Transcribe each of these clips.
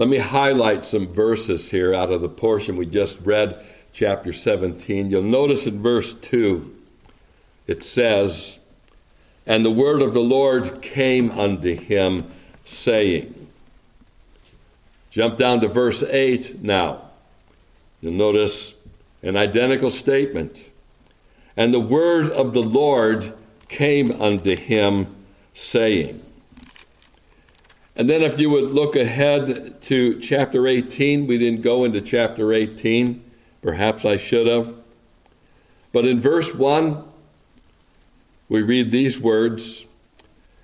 Let me highlight some verses here out of the portion we just read, chapter 17. You'll notice in verse 2, it says, And the word of the Lord came unto him, saying, Jump down to verse 8 now. You'll notice an identical statement. And the word of the Lord came unto him, saying. And then, if you would look ahead to chapter 18, we didn't go into chapter 18. Perhaps I should have. But in verse 1, we read these words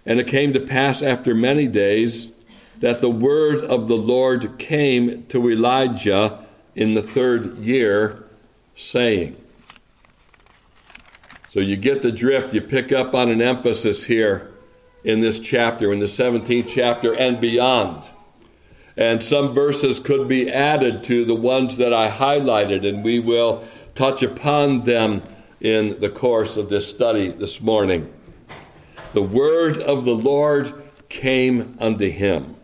And it came to pass after many days that the word of the Lord came to Elijah in the third year, saying. So you get the drift, you pick up on an emphasis here in this chapter, in the 17th chapter and beyond. And some verses could be added to the ones that I highlighted, and we will touch upon them in the course of this study this morning. The word of the Lord came unto him.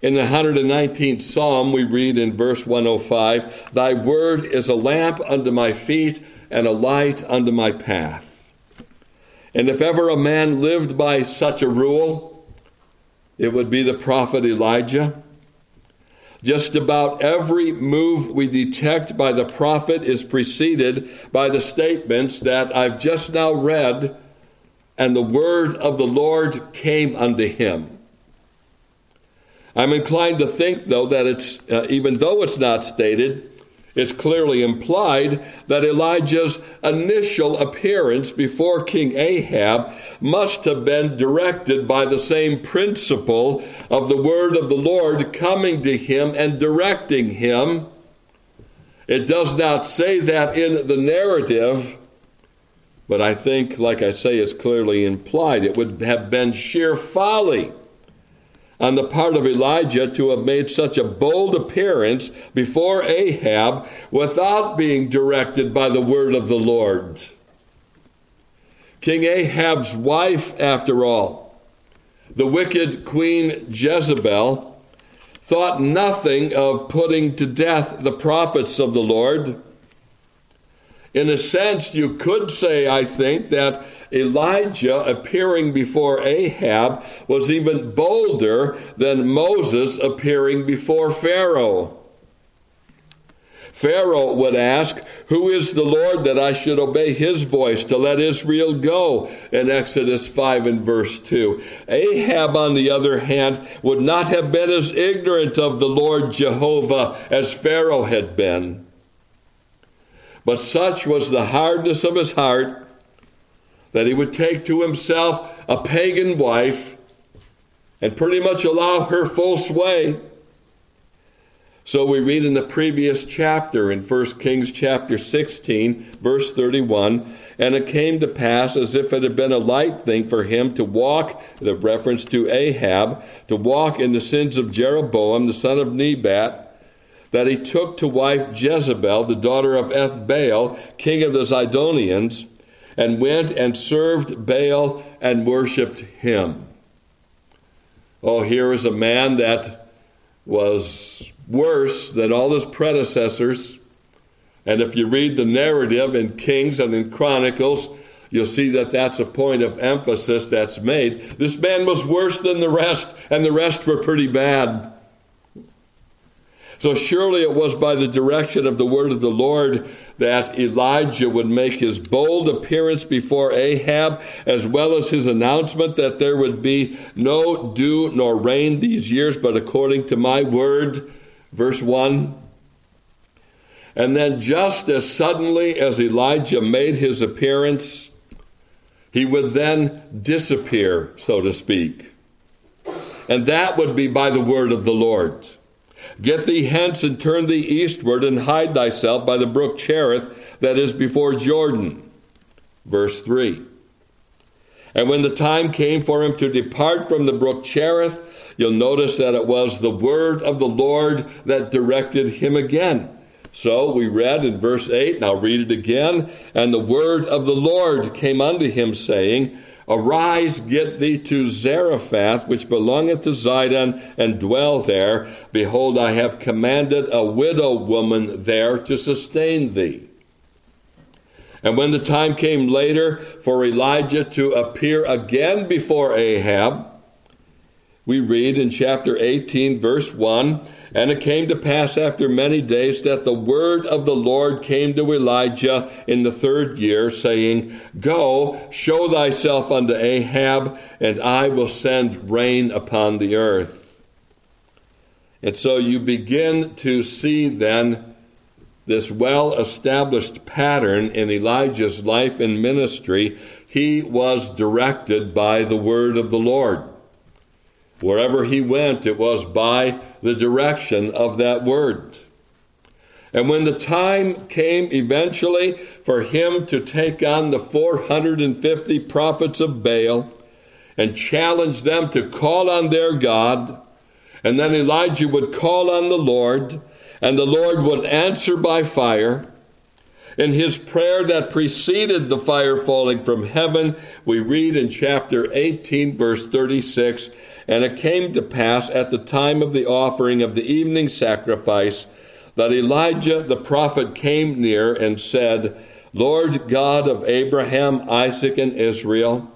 In the 119th Psalm, we read in verse 105 Thy word is a lamp unto my feet and a light unto my path. And if ever a man lived by such a rule, it would be the prophet Elijah. Just about every move we detect by the prophet is preceded by the statements that I've just now read, and the word of the Lord came unto him. I'm inclined to think, though, that it's, uh, even though it's not stated, it's clearly implied that Elijah's initial appearance before King Ahab must have been directed by the same principle of the word of the Lord coming to him and directing him. It does not say that in the narrative, but I think, like I say, it's clearly implied. It would have been sheer folly on the part of Elijah to have made such a bold appearance before Ahab without being directed by the word of the Lord. King Ahab's wife, after all, the wicked Queen Jezebel, thought nothing of putting to death the prophets of the Lord. In a sense, you could say, I think, that Elijah appearing before Ahab was even bolder than Moses appearing before Pharaoh. Pharaoh would ask, Who is the Lord that I should obey his voice to let Israel go? In Exodus 5 and verse 2. Ahab, on the other hand, would not have been as ignorant of the Lord Jehovah as Pharaoh had been. But such was the hardness of his heart that he would take to himself a pagan wife and pretty much allow her full sway. So we read in the previous chapter, in 1 Kings chapter 16, verse 31, and it came to pass as if it had been a light thing for him to walk, the reference to Ahab, to walk in the sins of Jeroboam, the son of Nebat, that he took to wife Jezebel, the daughter of Ethbaal, king of the Zidonians, and went and served Baal and worshiped him. Oh, here is a man that was worse than all his predecessors. And if you read the narrative in Kings and in Chronicles, you'll see that that's a point of emphasis that's made. This man was worse than the rest, and the rest were pretty bad. So surely it was by the direction of the word of the Lord that Elijah would make his bold appearance before Ahab, as well as his announcement that there would be no dew nor rain these years, but according to my word. Verse 1. And then, just as suddenly as Elijah made his appearance, he would then disappear, so to speak. And that would be by the word of the Lord. Get thee hence and turn thee eastward and hide thyself by the brook Cherith that is before Jordan. Verse 3. And when the time came for him to depart from the brook Cherith, you'll notice that it was the word of the Lord that directed him again. So we read in verse 8, and I'll read it again. And the word of the Lord came unto him, saying, Arise, get thee to Zarephath, which belongeth to Zidon, and dwell there. Behold, I have commanded a widow woman there to sustain thee. And when the time came later for Elijah to appear again before Ahab, we read in chapter 18, verse 1 and it came to pass after many days that the word of the Lord came to Elijah in the third year, saying, Go, show thyself unto Ahab, and I will send rain upon the earth. And so you begin to see then this well established pattern in Elijah's life and ministry. He was directed by the word of the Lord. Wherever he went, it was by the direction of that word. And when the time came eventually for him to take on the 450 prophets of Baal and challenge them to call on their God, and then Elijah would call on the Lord, and the Lord would answer by fire. In his prayer that preceded the fire falling from heaven, we read in chapter 18, verse 36 and it came to pass at the time of the offering of the evening sacrifice that Elijah the prophet came near and said, Lord God of Abraham, Isaac, and Israel,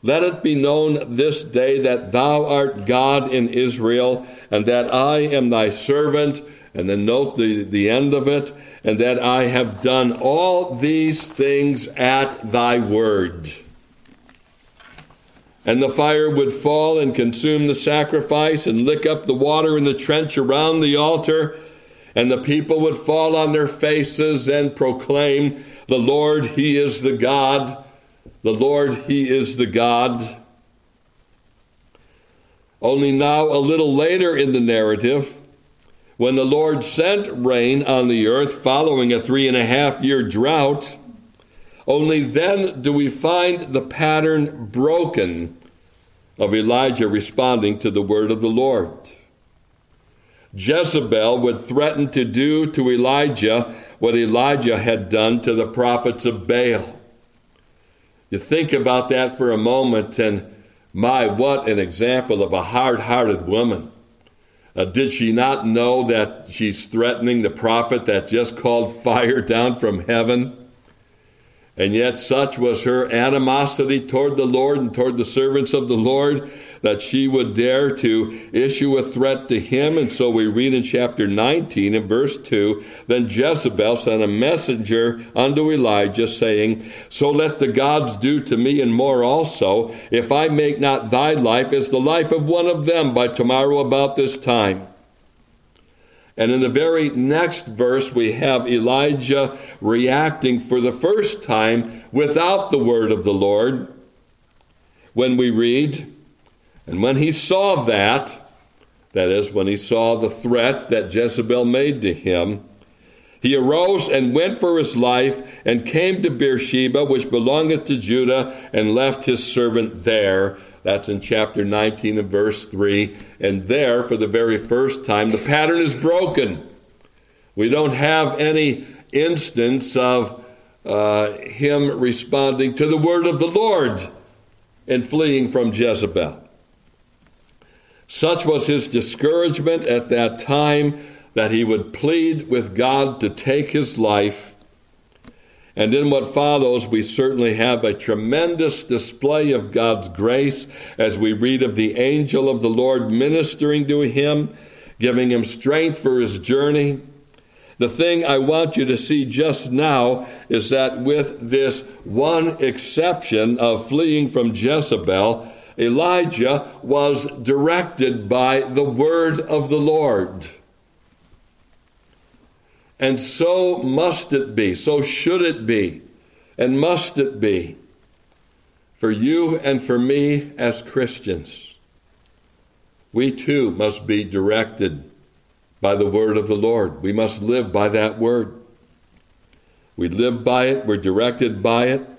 let it be known this day that thou art God in Israel, and that I am thy servant. And then note the, the end of it, and that I have done all these things at thy word and the fire would fall and consume the sacrifice and lick up the water in the trench around the altar, and the people would fall on their faces and proclaim, The Lord, He is the God. The Lord, He is the God. Only now, a little later in the narrative, when the Lord sent rain on the earth following a three and a half year drought, only then do we find the pattern broken of Elijah responding to the word of the Lord. Jezebel would threaten to do to Elijah what Elijah had done to the prophets of Baal. You think about that for a moment, and my, what an example of a hard hearted woman. Uh, did she not know that she's threatening the prophet that just called fire down from heaven? And yet, such was her animosity toward the Lord and toward the servants of the Lord that she would dare to issue a threat to him. And so we read in chapter 19 in verse 2 Then Jezebel sent a messenger unto Elijah, saying, So let the gods do to me and more also, if I make not thy life as the life of one of them by tomorrow about this time. And in the very next verse, we have Elijah reacting for the first time without the word of the Lord. When we read, and when he saw that, that is, when he saw the threat that Jezebel made to him, he arose and went for his life and came to Beersheba, which belongeth to Judah, and left his servant there. That's in chapter 19 and verse 3. And there, for the very first time, the pattern is broken. We don't have any instance of uh, him responding to the word of the Lord and fleeing from Jezebel. Such was his discouragement at that time that he would plead with God to take his life and in what follows, we certainly have a tremendous display of God's grace as we read of the angel of the Lord ministering to him, giving him strength for his journey. The thing I want you to see just now is that with this one exception of fleeing from Jezebel, Elijah was directed by the word of the Lord. And so must it be, so should it be, and must it be for you and for me as Christians. We too must be directed by the word of the Lord. We must live by that word. We live by it, we're directed by it.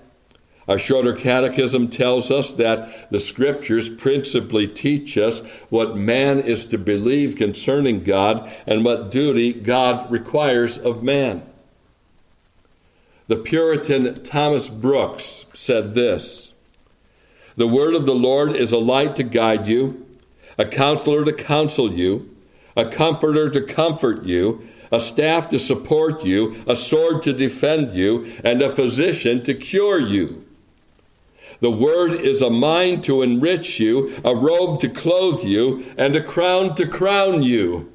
Our shorter catechism tells us that the scriptures principally teach us what man is to believe concerning God and what duty God requires of man. The Puritan Thomas Brooks said this The word of the Lord is a light to guide you, a counselor to counsel you, a comforter to comfort you, a staff to support you, a sword to defend you, and a physician to cure you. The word is a mind to enrich you, a robe to clothe you, and a crown to crown you.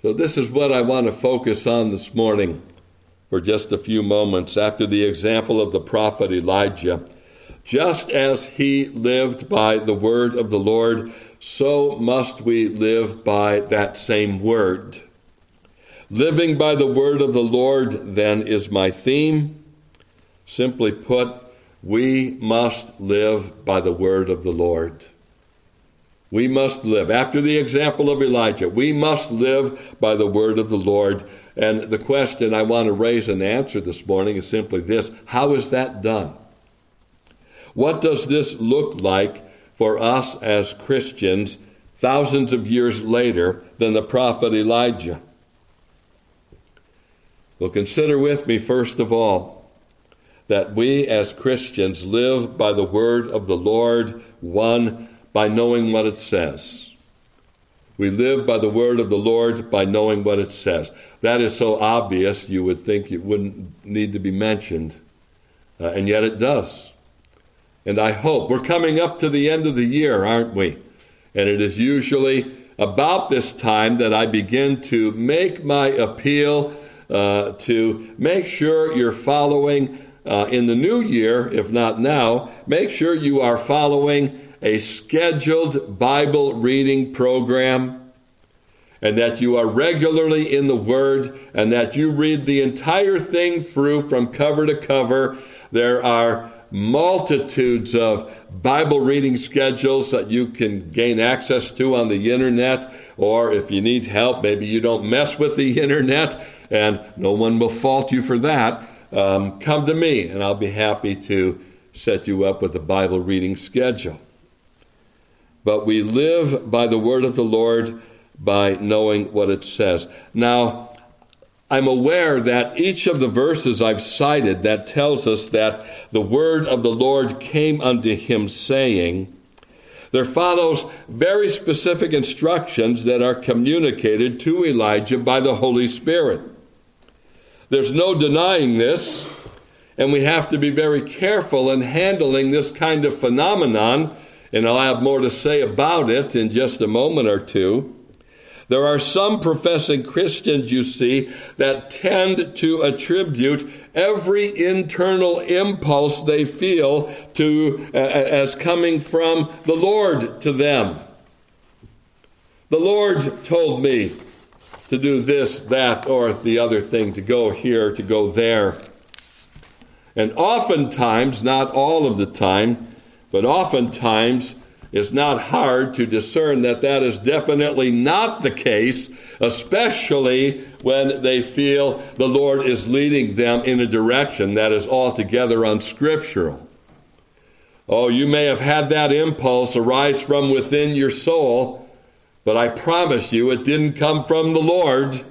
So, this is what I want to focus on this morning for just a few moments after the example of the prophet Elijah. Just as he lived by the word of the Lord, so must we live by that same word. Living by the word of the Lord, then, is my theme. Simply put, we must live by the word of the Lord. We must live. After the example of Elijah, we must live by the word of the Lord. And the question I want to raise and answer this morning is simply this How is that done? What does this look like for us as Christians thousands of years later than the prophet Elijah. Well, consider with me, first of all, that we as Christians live by the word of the Lord, one, by knowing what it says. We live by the word of the Lord by knowing what it says. That is so obvious you would think it wouldn't need to be mentioned, uh, and yet it does. And I hope we're coming up to the end of the year, aren't we? And it is usually about this time that I begin to make my appeal uh, to make sure you're following uh, in the new year, if not now, make sure you are following a scheduled Bible reading program and that you are regularly in the Word and that you read the entire thing through from cover to cover. There are multitudes of Bible reading schedules that you can gain access to on the internet, or if you need help, maybe you don't mess with the internet, and no one will fault you for that. Um, come to me, and I'll be happy to set you up with a Bible reading schedule. But we live by the word of the Lord by knowing what it says. Now, I'm aware that each of the verses I've cited that tells us that the word of the Lord came unto him saying, there follows very specific instructions that are communicated to Elijah by the Holy Spirit. There's no denying this, and we have to be very careful in handling this kind of phenomenon, and I'll have more to say about it in just a moment or two. There are some professing Christians, you see, that tend to attribute every internal impulse they feel to uh, as coming from the Lord to them. The Lord told me to do this, that, or the other thing, to go here, to go there. And oftentimes, not all of the time, but oftentimes, it's not hard to discern that that is definitely not the case, especially when they feel the Lord is leading them in a direction that is altogether unscriptural. Oh, you may have had that impulse arise from within your soul, but I promise you it didn't come from the Lord.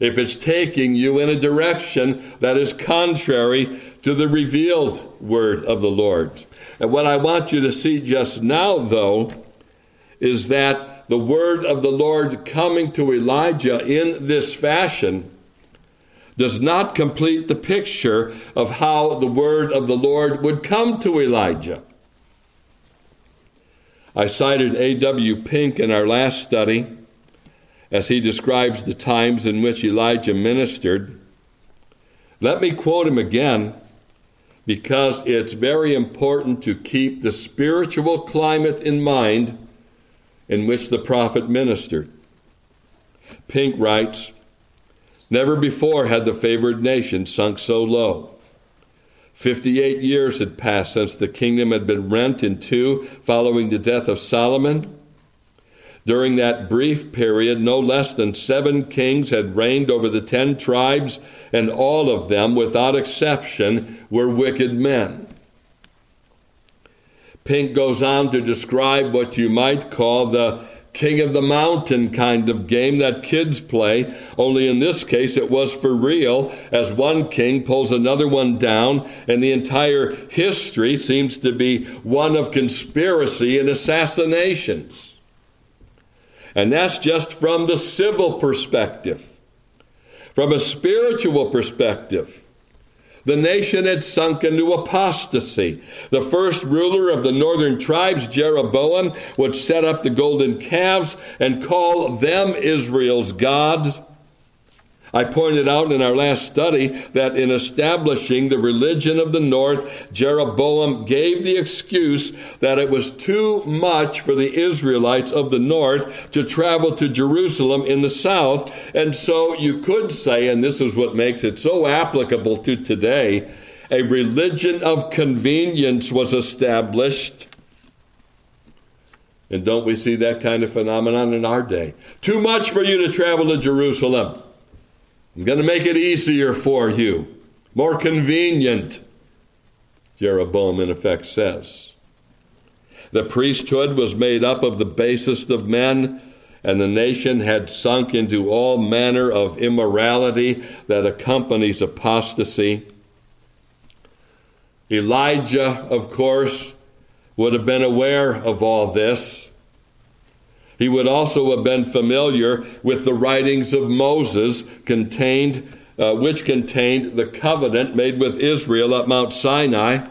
If it's taking you in a direction that is contrary to the revealed word of the Lord. And what I want you to see just now, though, is that the word of the Lord coming to Elijah in this fashion does not complete the picture of how the word of the Lord would come to Elijah. I cited A.W. Pink in our last study as he describes the times in which Elijah ministered. Let me quote him again because it's very important to keep the spiritual climate in mind in which the prophet ministered. Pink writes Never before had the favored nation sunk so low. Fifty eight years had passed since the kingdom had been rent in two following the death of Solomon. During that brief period, no less than seven kings had reigned over the ten tribes, and all of them, without exception, were wicked men. Pink goes on to describe what you might call the king of the mountain kind of game that kids play, only in this case it was for real, as one king pulls another one down, and the entire history seems to be one of conspiracy and assassinations. And that's just from the civil perspective. From a spiritual perspective, the nation had sunk into apostasy. The first ruler of the northern tribes, Jeroboam, would set up the golden calves and call them Israel's gods. I pointed out in our last study that in establishing the religion of the north, Jeroboam gave the excuse that it was too much for the Israelites of the north to travel to Jerusalem in the south. And so you could say, and this is what makes it so applicable to today, a religion of convenience was established. And don't we see that kind of phenomenon in our day? Too much for you to travel to Jerusalem. I'm going to make it easier for you, more convenient, Jeroboam in effect says. The priesthood was made up of the basest of men, and the nation had sunk into all manner of immorality that accompanies apostasy. Elijah, of course, would have been aware of all this. He would also have been familiar with the writings of Moses contained, uh, which contained the covenant made with Israel at Mount Sinai.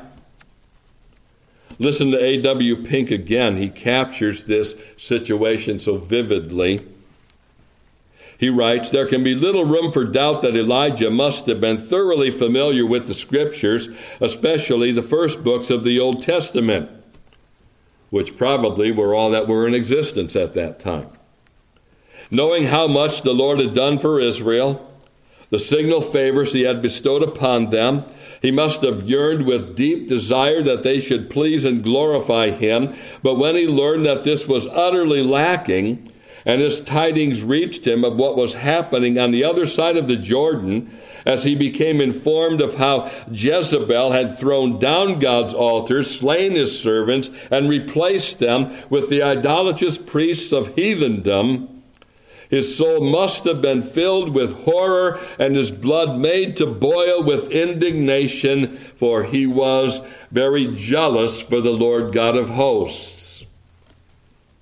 Listen to A.W. Pink again. He captures this situation so vividly. He writes, There can be little room for doubt that Elijah must have been thoroughly familiar with the scriptures, especially the first books of the Old Testament which probably were all that were in existence at that time. Knowing how much the Lord had done for Israel, the signal favors he had bestowed upon them, he must have yearned with deep desire that they should please and glorify him. But when he learned that this was utterly lacking, and his tidings reached him of what was happening on the other side of the Jordan, as he became informed of how Jezebel had thrown down God's altars, slain his servants, and replaced them with the idolatrous priests of heathendom. His soul must have been filled with horror and his blood made to boil with indignation, for he was very jealous for the Lord God of hosts.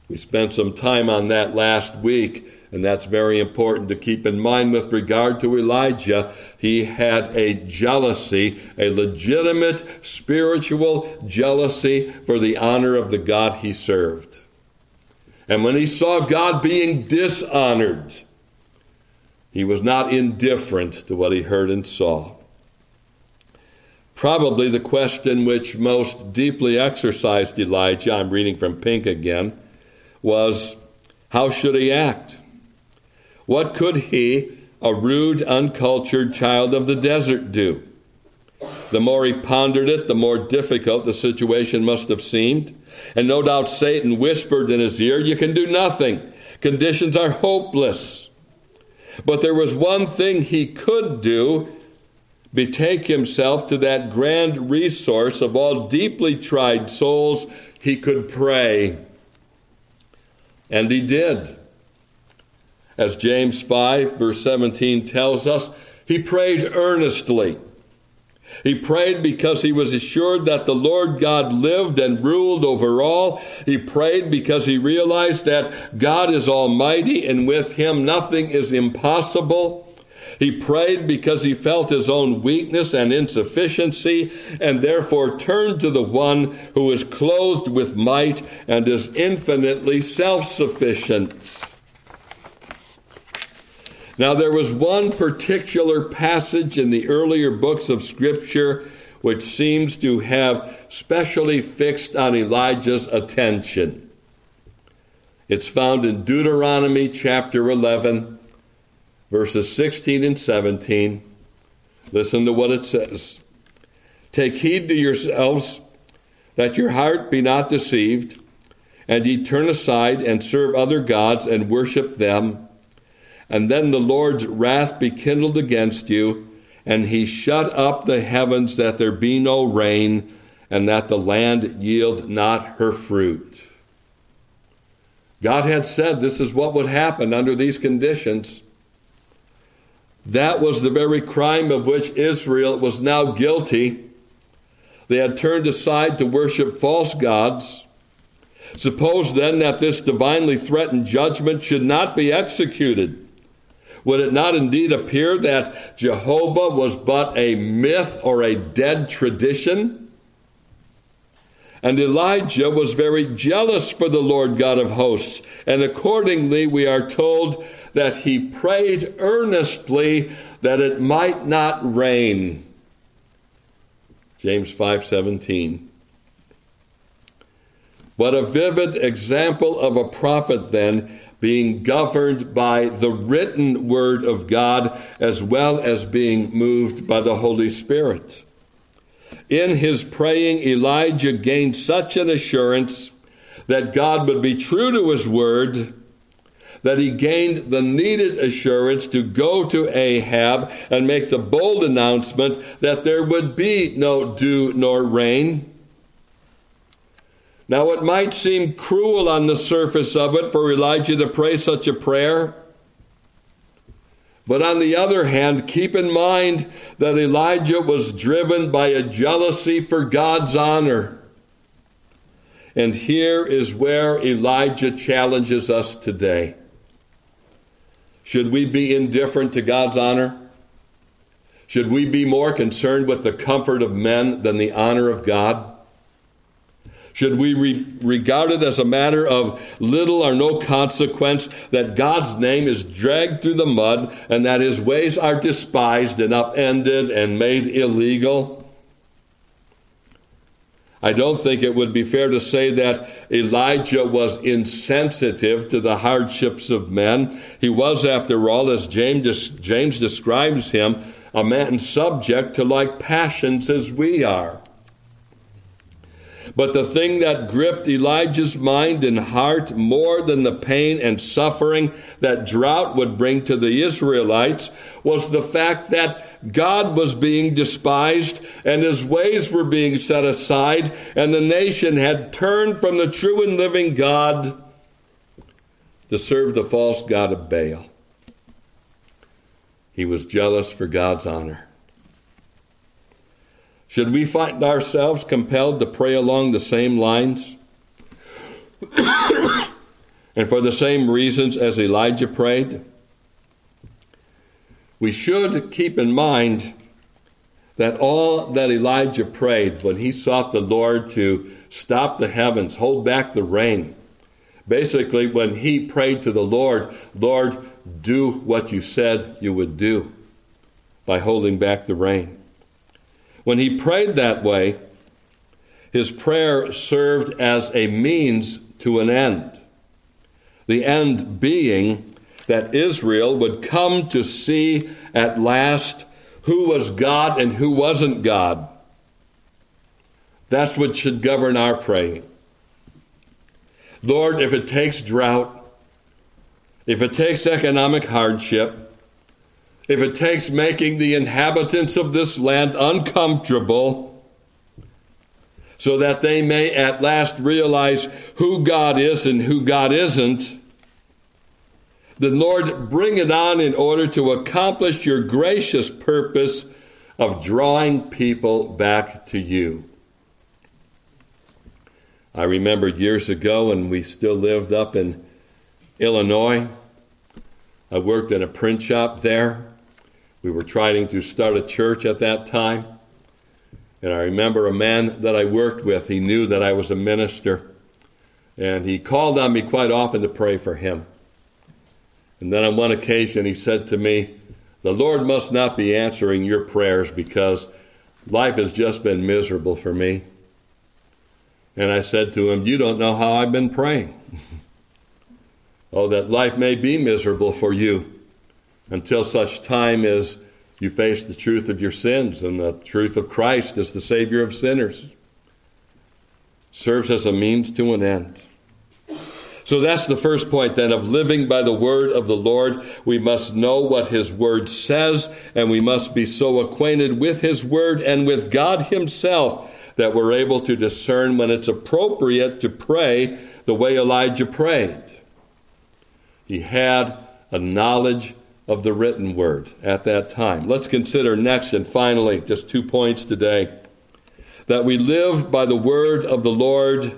We spent some time on that last week and that's very important to keep in mind with regard to Elijah. He had a jealousy, a legitimate spiritual jealousy for the honor of the God he served. And when he saw God being dishonored, he was not indifferent to what he heard and saw. Probably the question which most deeply exercised Elijah, I'm reading from Pink again, was how should he act? What could he, a rude, uncultured child of the desert, do? The more he pondered it, the more difficult the situation must have seemed. And no doubt Satan whispered in his ear, You can do nothing. Conditions are hopeless. But there was one thing he could do betake himself to that grand resource of all deeply tried souls. He could pray. And he did. As James 5, verse 17 tells us, he prayed earnestly. He prayed because he was assured that the Lord God lived and ruled over all. He prayed because he realized that God is almighty and with him nothing is impossible. He prayed because he felt his own weakness and insufficiency and therefore turned to the one who is clothed with might and is infinitely self sufficient. Now, there was one particular passage in the earlier books of Scripture which seems to have specially fixed on Elijah's attention. It's found in Deuteronomy chapter 11, verses 16 and 17. Listen to what it says Take heed to yourselves that your heart be not deceived, and ye turn aside and serve other gods and worship them and then the Lord's wrath be kindled against you, and he shut up the heavens that there be no rain, and that the land yield not her fruit. God had said this is what would happen under these conditions. That was the very crime of which Israel was now guilty. They had turned aside to worship false gods. Suppose then that this divinely threatened judgment should not be executed. Would it not indeed appear that Jehovah was but a myth or a dead tradition? And Elijah was very jealous for the Lord God of hosts. And accordingly, we are told that he prayed earnestly that it might not rain. James 5:17. What a vivid example of a prophet then being governed by the written word of God as well as being moved by the Holy Spirit. In his praying, Elijah gained such an assurance that God would be true to his word that he gained the needed assurance to go to Ahab and make the bold announcement that there would be no dew nor rain. Now, it might seem cruel on the surface of it for Elijah to pray such a prayer. But on the other hand, keep in mind that Elijah was driven by a jealousy for God's honor. And here is where Elijah challenges us today. Should we be indifferent to God's honor? Should we be more concerned with the comfort of men than the honor of God? Should we re- regard it as a matter of little or no consequence that God's name is dragged through the mud and that his ways are despised and upended and made illegal? I don't think it would be fair to say that Elijah was insensitive to the hardships of men. He was, after all, as James, James describes him, a man subject to like passions as we are. But the thing that gripped Elijah's mind and heart more than the pain and suffering that drought would bring to the Israelites was the fact that God was being despised and his ways were being set aside, and the nation had turned from the true and living God to serve the false God of Baal. He was jealous for God's honor. Should we find ourselves compelled to pray along the same lines? and for the same reasons as Elijah prayed? We should keep in mind that all that Elijah prayed when he sought the Lord to stop the heavens, hold back the rain, basically, when he prayed to the Lord, Lord, do what you said you would do by holding back the rain. When he prayed that way, his prayer served as a means to an end. The end being that Israel would come to see at last who was God and who wasn't God. That's what should govern our praying. Lord, if it takes drought, if it takes economic hardship, if it takes making the inhabitants of this land uncomfortable so that they may at last realize who God is and who God isn't, then Lord, bring it on in order to accomplish your gracious purpose of drawing people back to you. I remember years ago when we still lived up in Illinois. I worked in a print shop there. We were trying to start a church at that time. And I remember a man that I worked with, he knew that I was a minister. And he called on me quite often to pray for him. And then on one occasion, he said to me, The Lord must not be answering your prayers because life has just been miserable for me. And I said to him, You don't know how I've been praying. oh, that life may be miserable for you until such time as you face the truth of your sins and the truth of Christ as the Savior of sinners. Serves as a means to an end. So that's the first point then of living by the word of the Lord. We must know what his word says, and we must be so acquainted with his word and with God himself that we're able to discern when it's appropriate to pray the way Elijah prayed. He had a knowledge of the written word at that time. Let's consider next and finally, just two points today, that we live by the word of the Lord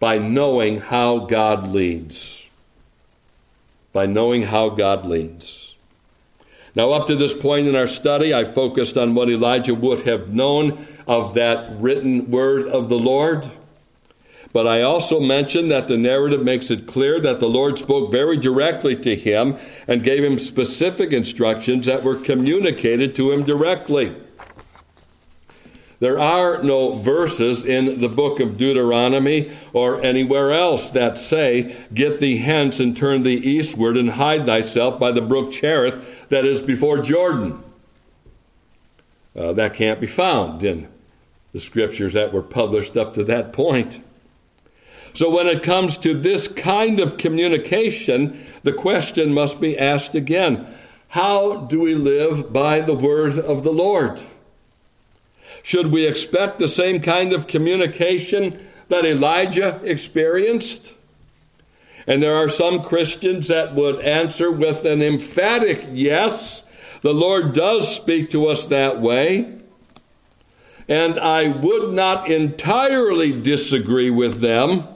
by knowing how God leads. By knowing how God leads. Now, up to this point in our study, I focused on what Elijah would have known of that written word of the Lord. But I also mentioned that the narrative makes it clear that the Lord spoke very directly to him and gave him specific instructions that were communicated to him directly. There are no verses in the book of Deuteronomy or anywhere else that say, Get thee hence and turn thee eastward and hide thyself by the brook Cherith that is before Jordan. Uh, that can't be found in the scriptures that were published up to that point. So, when it comes to this kind of communication, the question must be asked again How do we live by the word of the Lord? Should we expect the same kind of communication that Elijah experienced? And there are some Christians that would answer with an emphatic yes. The Lord does speak to us that way. And I would not entirely disagree with them,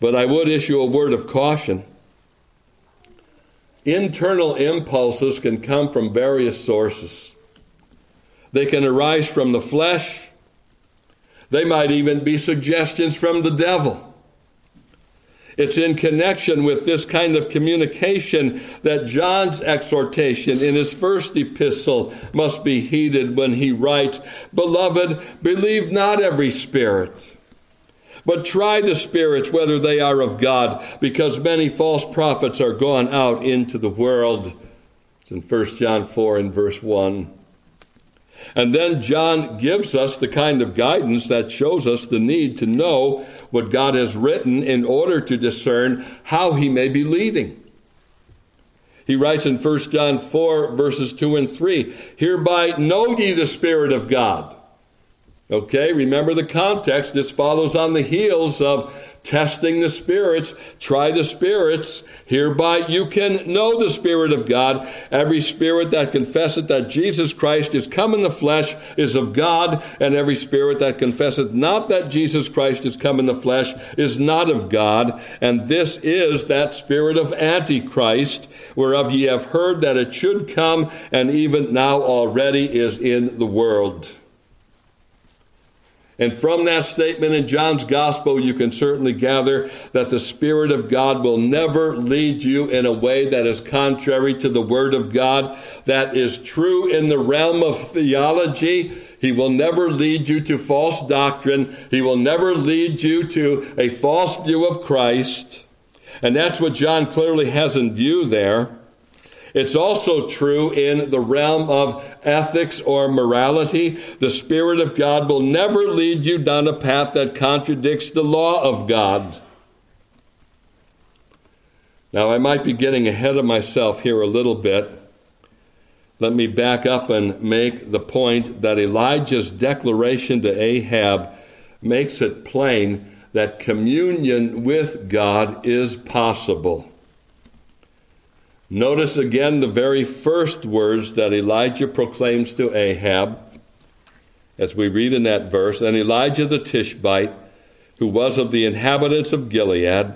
but I would issue a word of caution. Internal impulses can come from various sources. They can arise from the flesh. They might even be suggestions from the devil. It's in connection with this kind of communication that John's exhortation in his first epistle must be heeded when he writes, Beloved, believe not every spirit, but try the spirits whether they are of God, because many false prophets are gone out into the world. It's in 1 John 4 and verse 1. And then John gives us the kind of guidance that shows us the need to know what God has written in order to discern how he may be leading. He writes in 1 John 4, verses 2 and 3 Hereby know ye the Spirit of God. Okay, remember the context. This follows on the heels of testing the spirits, try the spirits. Hereby you can know the Spirit of God. Every spirit that confesseth that Jesus Christ is come in the flesh is of God, and every spirit that confesseth not that Jesus Christ is come in the flesh is not of God. And this is that spirit of Antichrist, whereof ye have heard that it should come, and even now already is in the world. And from that statement in John's gospel, you can certainly gather that the Spirit of God will never lead you in a way that is contrary to the Word of God, that is true in the realm of theology. He will never lead you to false doctrine. He will never lead you to a false view of Christ. And that's what John clearly has in view there. It's also true in the realm of ethics or morality. The Spirit of God will never lead you down a path that contradicts the law of God. Now, I might be getting ahead of myself here a little bit. Let me back up and make the point that Elijah's declaration to Ahab makes it plain that communion with God is possible. Notice again the very first words that Elijah proclaims to Ahab, as we read in that verse. And Elijah the Tishbite, who was of the inhabitants of Gilead,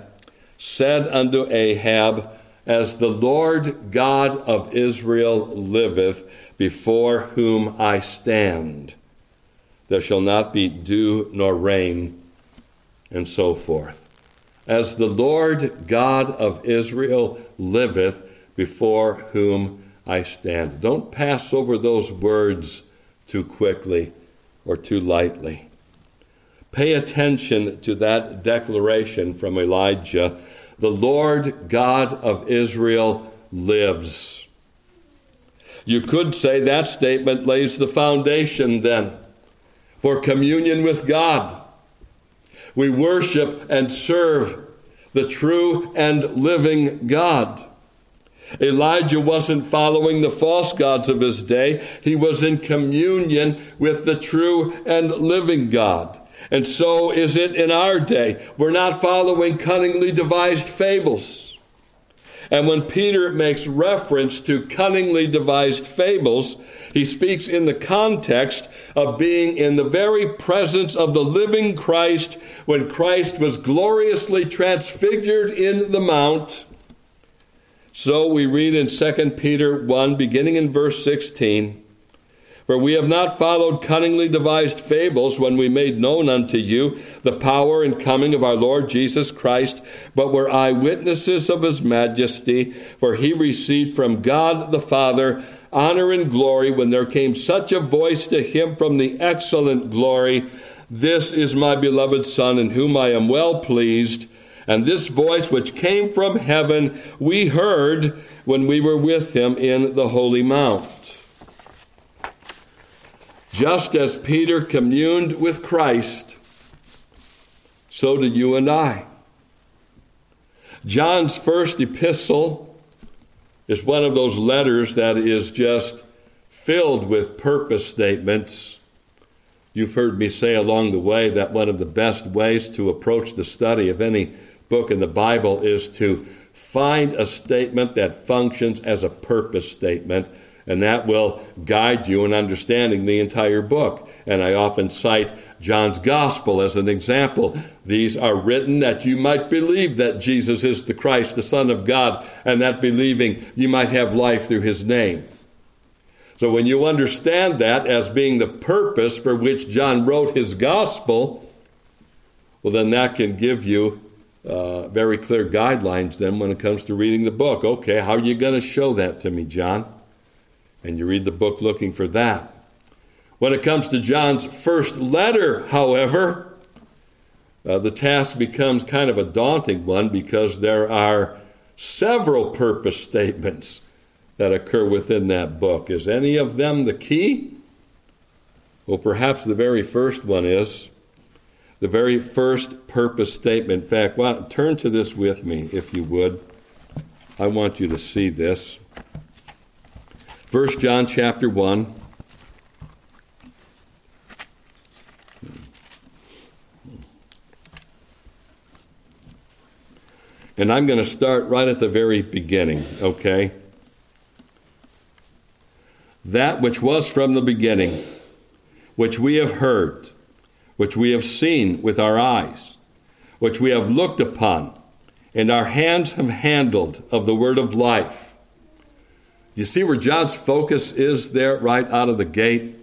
said unto Ahab, As the Lord God of Israel liveth, before whom I stand, there shall not be dew nor rain, and so forth. As the Lord God of Israel liveth, before whom I stand. Don't pass over those words too quickly or too lightly. Pay attention to that declaration from Elijah The Lord God of Israel lives. You could say that statement lays the foundation then for communion with God. We worship and serve the true and living God. Elijah wasn't following the false gods of his day. He was in communion with the true and living God. And so is it in our day. We're not following cunningly devised fables. And when Peter makes reference to cunningly devised fables, he speaks in the context of being in the very presence of the living Christ when Christ was gloriously transfigured in the mount. So we read in 2 Peter 1, beginning in verse 16. For we have not followed cunningly devised fables when we made known unto you the power and coming of our Lord Jesus Christ, but were eyewitnesses of his majesty. For he received from God the Father honor and glory when there came such a voice to him from the excellent glory This is my beloved Son, in whom I am well pleased. And this voice which came from heaven we heard when we were with him in the Holy Mount. Just as Peter communed with Christ, so do you and I. John's first epistle is one of those letters that is just filled with purpose statements. You've heard me say along the way that one of the best ways to approach the study of any book in the Bible is to find a statement that functions as a purpose statement and that will guide you in understanding the entire book. And I often cite John's Gospel as an example. These are written that you might believe that Jesus is the Christ, the Son of God, and that believing you might have life through his name. So when you understand that as being the purpose for which John wrote his Gospel, well, then that can give you uh, very clear guidelines then when it comes to reading the book. Okay, how are you going to show that to me, John? and you read the book looking for that. When it comes to John's first letter, however, uh, the task becomes kind of a daunting one because there are several purpose statements that occur within that book. Is any of them the key? Well, perhaps the very first one is the very first purpose statement. In fact, well, turn to this with me, if you would. I want you to see this. 1 John chapter 1. And I'm going to start right at the very beginning, okay? That which was from the beginning, which we have heard, which we have seen with our eyes, which we have looked upon, and our hands have handled of the word of life. You see where John's focus is there right out of the gate?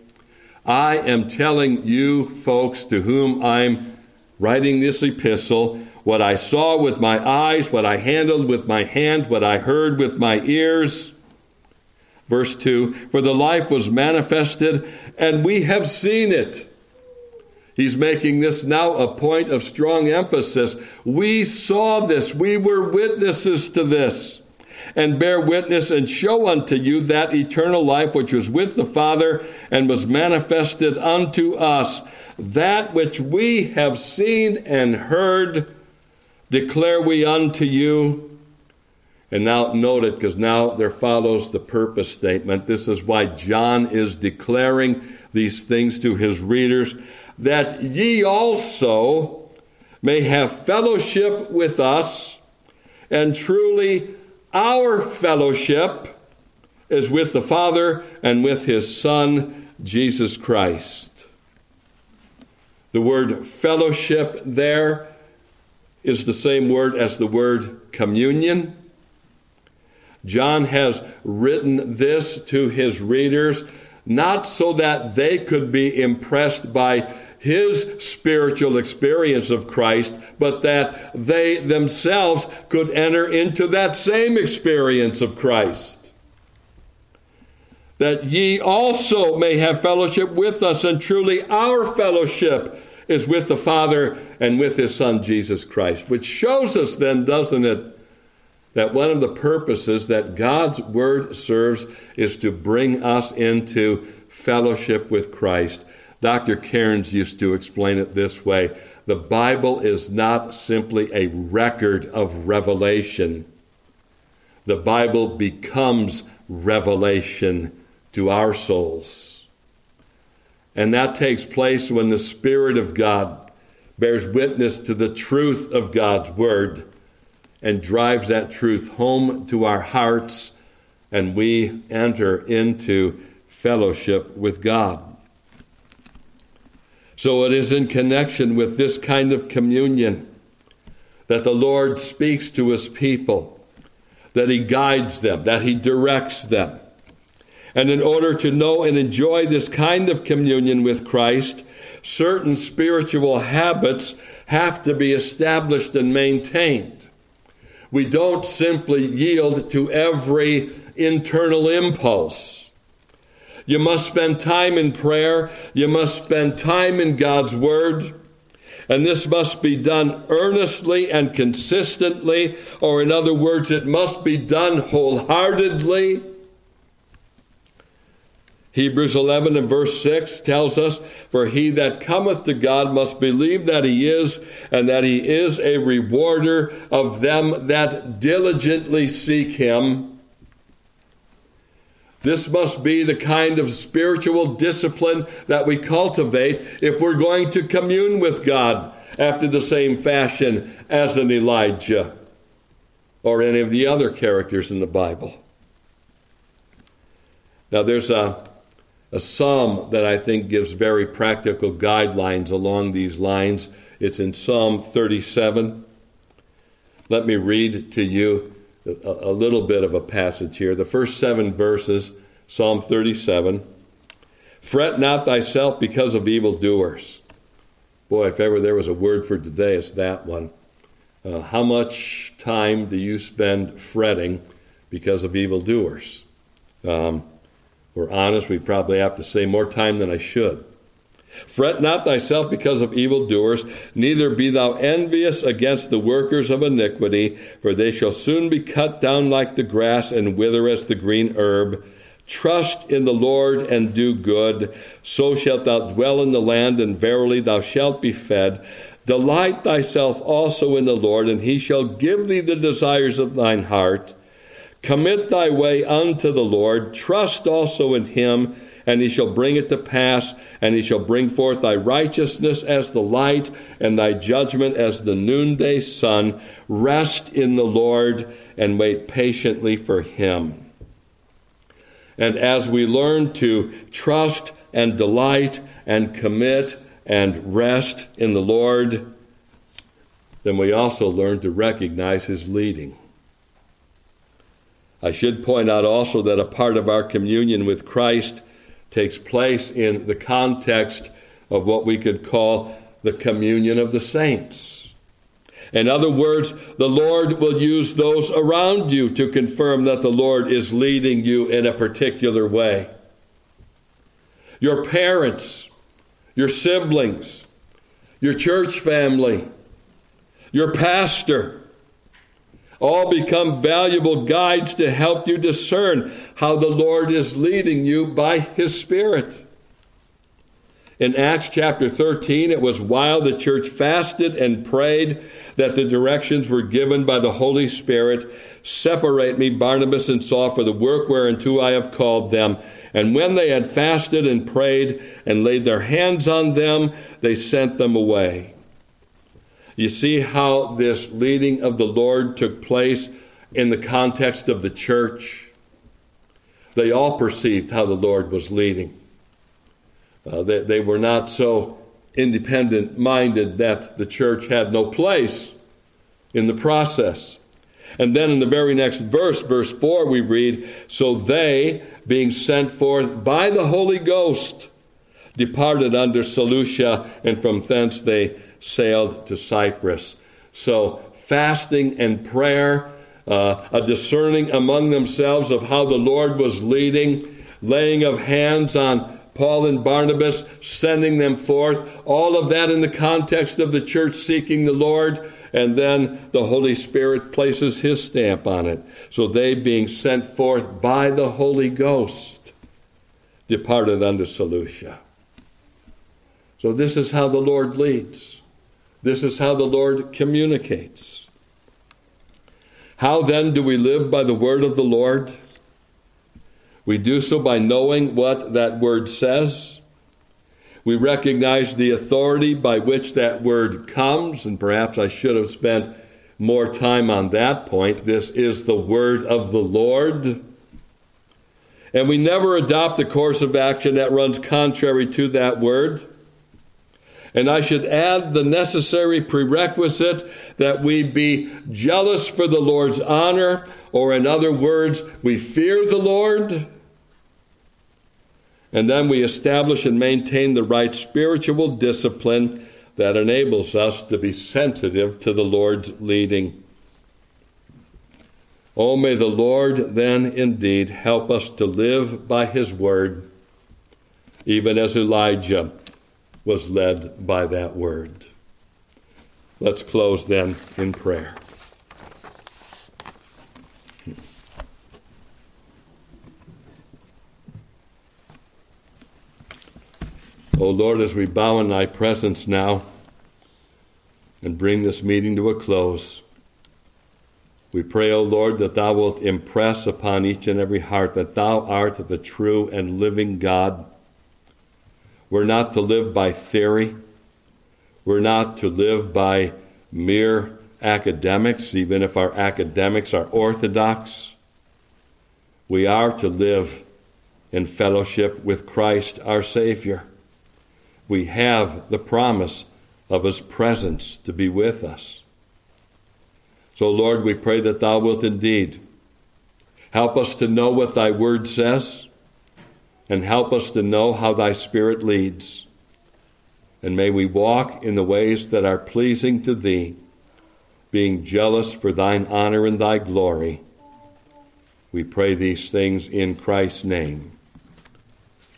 I am telling you, folks, to whom I'm writing this epistle, what I saw with my eyes, what I handled with my hands, what I heard with my ears. Verse 2 For the life was manifested, and we have seen it. He's making this now a point of strong emphasis. We saw this, we were witnesses to this and bear witness and show unto you that eternal life which was with the Father and was manifested unto us. That which we have seen and heard declare we unto you. And now note it because now there follows the purpose statement. This is why John is declaring these things to his readers that ye also may have fellowship with us and truly our fellowship is with the Father and with His Son, Jesus Christ. The word fellowship there is the same word as the word communion. John has written this to his readers not so that they could be impressed by his spiritual experience of Christ, but that they themselves could enter into that same experience of Christ. That ye also may have fellowship with us, and truly our fellowship is with the Father and with his Son Jesus Christ, which shows us then, doesn't it, that one of the purposes that God's Word serves is to bring us into fellowship with Christ. Dr. Cairns used to explain it this way the Bible is not simply a record of revelation, the Bible becomes revelation to our souls. And that takes place when the Spirit of God bears witness to the truth of God's Word and drives that truth home to our hearts, and we enter into fellowship with God. So it is in connection with this kind of communion that the Lord speaks to his people, that he guides them, that he directs them. And in order to know and enjoy this kind of communion with Christ, certain spiritual habits have to be established and maintained. We don't simply yield to every internal impulse. You must spend time in prayer. You must spend time in God's Word. And this must be done earnestly and consistently, or in other words, it must be done wholeheartedly Hebrews 11 and verse 6 tells us, For he that cometh to God must believe that he is, and that he is a rewarder of them that diligently seek him. This must be the kind of spiritual discipline that we cultivate if we're going to commune with God after the same fashion as an Elijah or any of the other characters in the Bible. Now, there's a a psalm that I think gives very practical guidelines along these lines. It's in Psalm 37. Let me read to you a, a little bit of a passage here. The first seven verses, Psalm 37. Fret not thyself because of evildoers. Boy, if ever there was a word for today, it's that one. Uh, how much time do you spend fretting because of evildoers? Um, we're honest, we probably have to say more time than I should. Fret not thyself because of evildoers, neither be thou envious against the workers of iniquity, for they shall soon be cut down like the grass and wither as the green herb. Trust in the Lord and do good, so shalt thou dwell in the land, and verily thou shalt be fed. Delight thyself also in the Lord, and he shall give thee the desires of thine heart. Commit thy way unto the Lord, trust also in him, and he shall bring it to pass, and he shall bring forth thy righteousness as the light, and thy judgment as the noonday sun. Rest in the Lord, and wait patiently for him. And as we learn to trust and delight and commit and rest in the Lord, then we also learn to recognize his leading. I should point out also that a part of our communion with Christ takes place in the context of what we could call the communion of the saints. In other words, the Lord will use those around you to confirm that the Lord is leading you in a particular way. Your parents, your siblings, your church family, your pastor, all become valuable guides to help you discern how the Lord is leading you by His Spirit. In Acts chapter 13, it was while the church fasted and prayed that the directions were given by the Holy Spirit Separate me, Barnabas and Saul, for the work whereunto I have called them. And when they had fasted and prayed and laid their hands on them, they sent them away. You see how this leading of the Lord took place in the context of the church? They all perceived how the Lord was leading. Uh, they, they were not so independent minded that the church had no place in the process. And then in the very next verse, verse 4, we read So they, being sent forth by the Holy Ghost, departed under Seleucia, and from thence they sailed to Cyprus. So, fasting and prayer, uh, a discerning among themselves of how the Lord was leading, laying of hands on Paul and Barnabas, sending them forth, all of that in the context of the church seeking the Lord, and then the Holy Spirit places his stamp on it. So they, being sent forth by the Holy Ghost, departed unto Seleucia. So this is how the Lord leads. This is how the Lord communicates. How then do we live by the word of the Lord? We do so by knowing what that word says. We recognize the authority by which that word comes, and perhaps I should have spent more time on that point. This is the word of the Lord. And we never adopt a course of action that runs contrary to that word. And I should add the necessary prerequisite that we be jealous for the Lord's honor, or in other words, we fear the Lord. And then we establish and maintain the right spiritual discipline that enables us to be sensitive to the Lord's leading. Oh, may the Lord then indeed help us to live by his word, even as Elijah was led by that word. Let's close then in prayer. O oh Lord, as we bow in thy presence now and bring this meeting to a close, we pray, O oh Lord, that thou wilt impress upon each and every heart that thou art the true and living God. We're not to live by theory. We're not to live by mere academics, even if our academics are orthodox. We are to live in fellowship with Christ our Savior we have the promise of His presence to be with us. So, Lord, we pray that Thou wilt indeed help us to know what Thy Word says and help us to know how Thy Spirit leads. And may we walk in the ways that are pleasing to Thee, being jealous for Thine honor and Thy glory. We pray these things in Christ's name.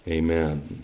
Amen.